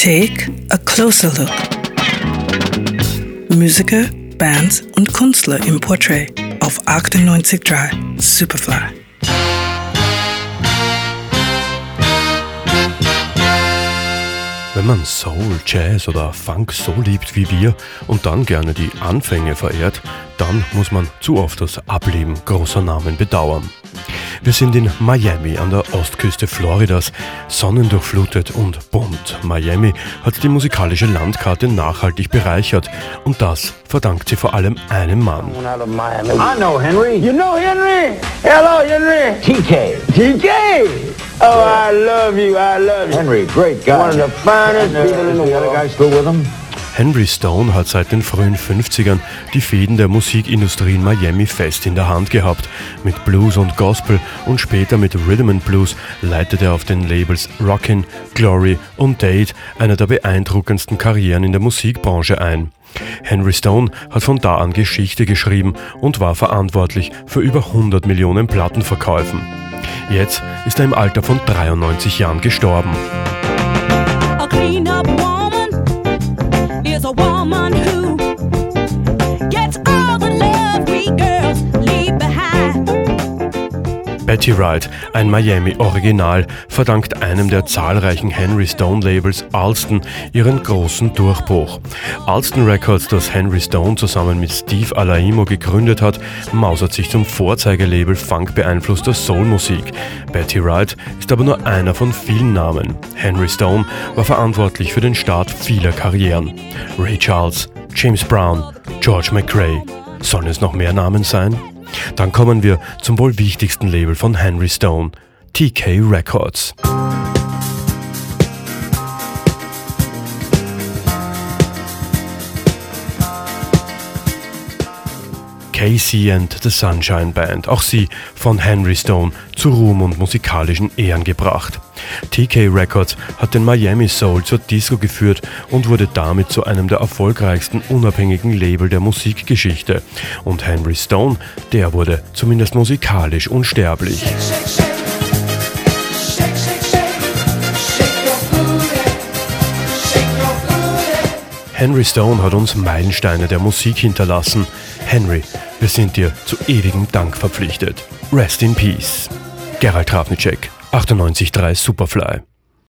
Take a closer look. Musiker, Bands und Künstler im Portrait auf 98.3 Superfly. Wenn man Soul, Jazz oder Funk so liebt wie wir und dann gerne die Anfänge verehrt, dann muss man zu oft das Ableben großer Namen bedauern. Wir sind in Miami an der Ostküste Floridas, sonnendurchflutet und bunt. Miami hat die musikalische Landkarte nachhaltig bereichert und das verdankt sie vor allem einem Mann. I know Henry. You know Henry? Hello, Henry. TK. TK. Oh, I love you. I love you. Henry, great guy. One of the finest people in the world. The other guy still with him? Henry Stone hat seit den frühen 50ern die Fäden der Musikindustrie in Miami fest in der Hand gehabt. Mit Blues und Gospel und später mit Rhythm and Blues leitet er auf den Labels Rockin', Glory und Date eine der beeindruckendsten Karrieren in der Musikbranche ein. Henry Stone hat von da an Geschichte geschrieben und war verantwortlich für über 100 Millionen Plattenverkäufen. Jetzt ist er im Alter von 93 Jahren gestorben. A woman Betty Wright, ein Miami-Original, verdankt einem der zahlreichen Henry Stone-Labels Alston ihren großen Durchbruch. Alston Records, das Henry Stone zusammen mit Steve Alaimo gegründet hat, mausert sich zum Vorzeigelabel Funk-beeinflusster Soulmusik. Betty Wright ist aber nur einer von vielen Namen. Henry Stone war verantwortlich für den Start vieler Karrieren. Ray Charles, James Brown, George McRae. Sollen es noch mehr Namen sein? Dann kommen wir zum wohl wichtigsten Label von Henry Stone, TK Records. Casey and the Sunshine Band, auch sie von Henry Stone zu Ruhm und musikalischen Ehren gebracht. TK Records hat den Miami Soul zur Disco geführt und wurde damit zu einem der erfolgreichsten unabhängigen Label der Musikgeschichte. Und Henry Stone, der wurde zumindest musikalisch unsterblich. Henry Stone hat uns Meilensteine der Musik hinterlassen. Henry, wir sind dir zu ewigem Dank verpflichtet. Rest in Peace. Gerald Trafnicek, 98.3 Superfly.